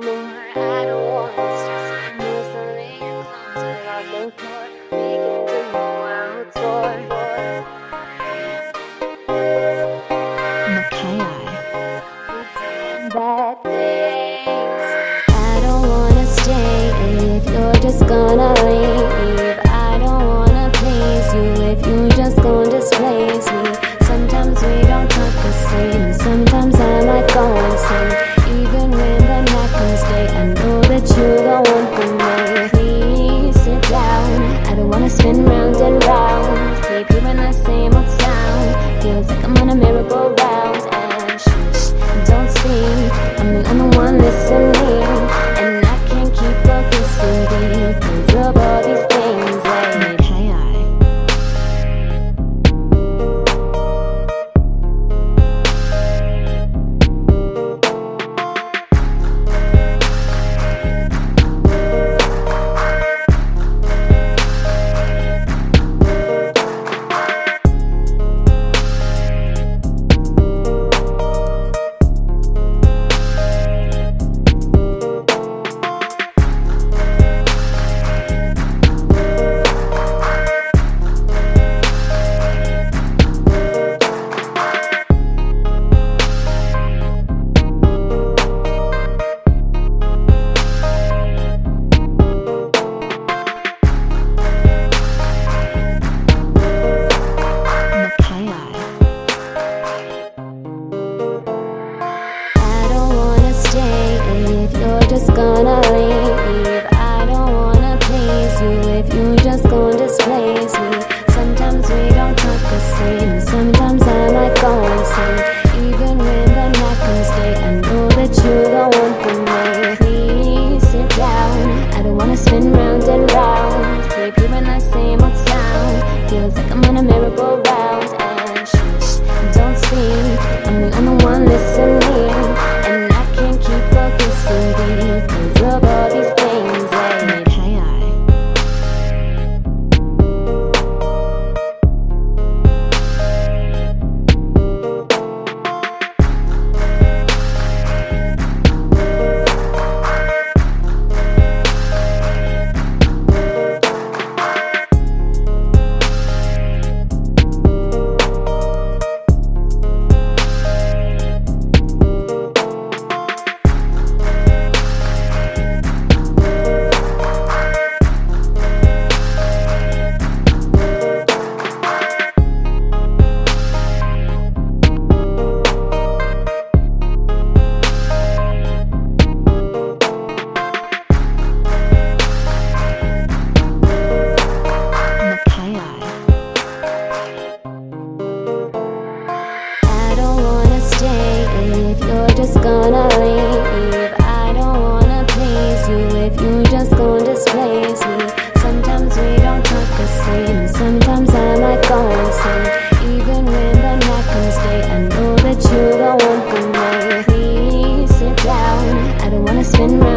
more. I don't wanna stay if you're just gonna leave. I don't wanna please you if you're just gonna displace me. Listen. been round.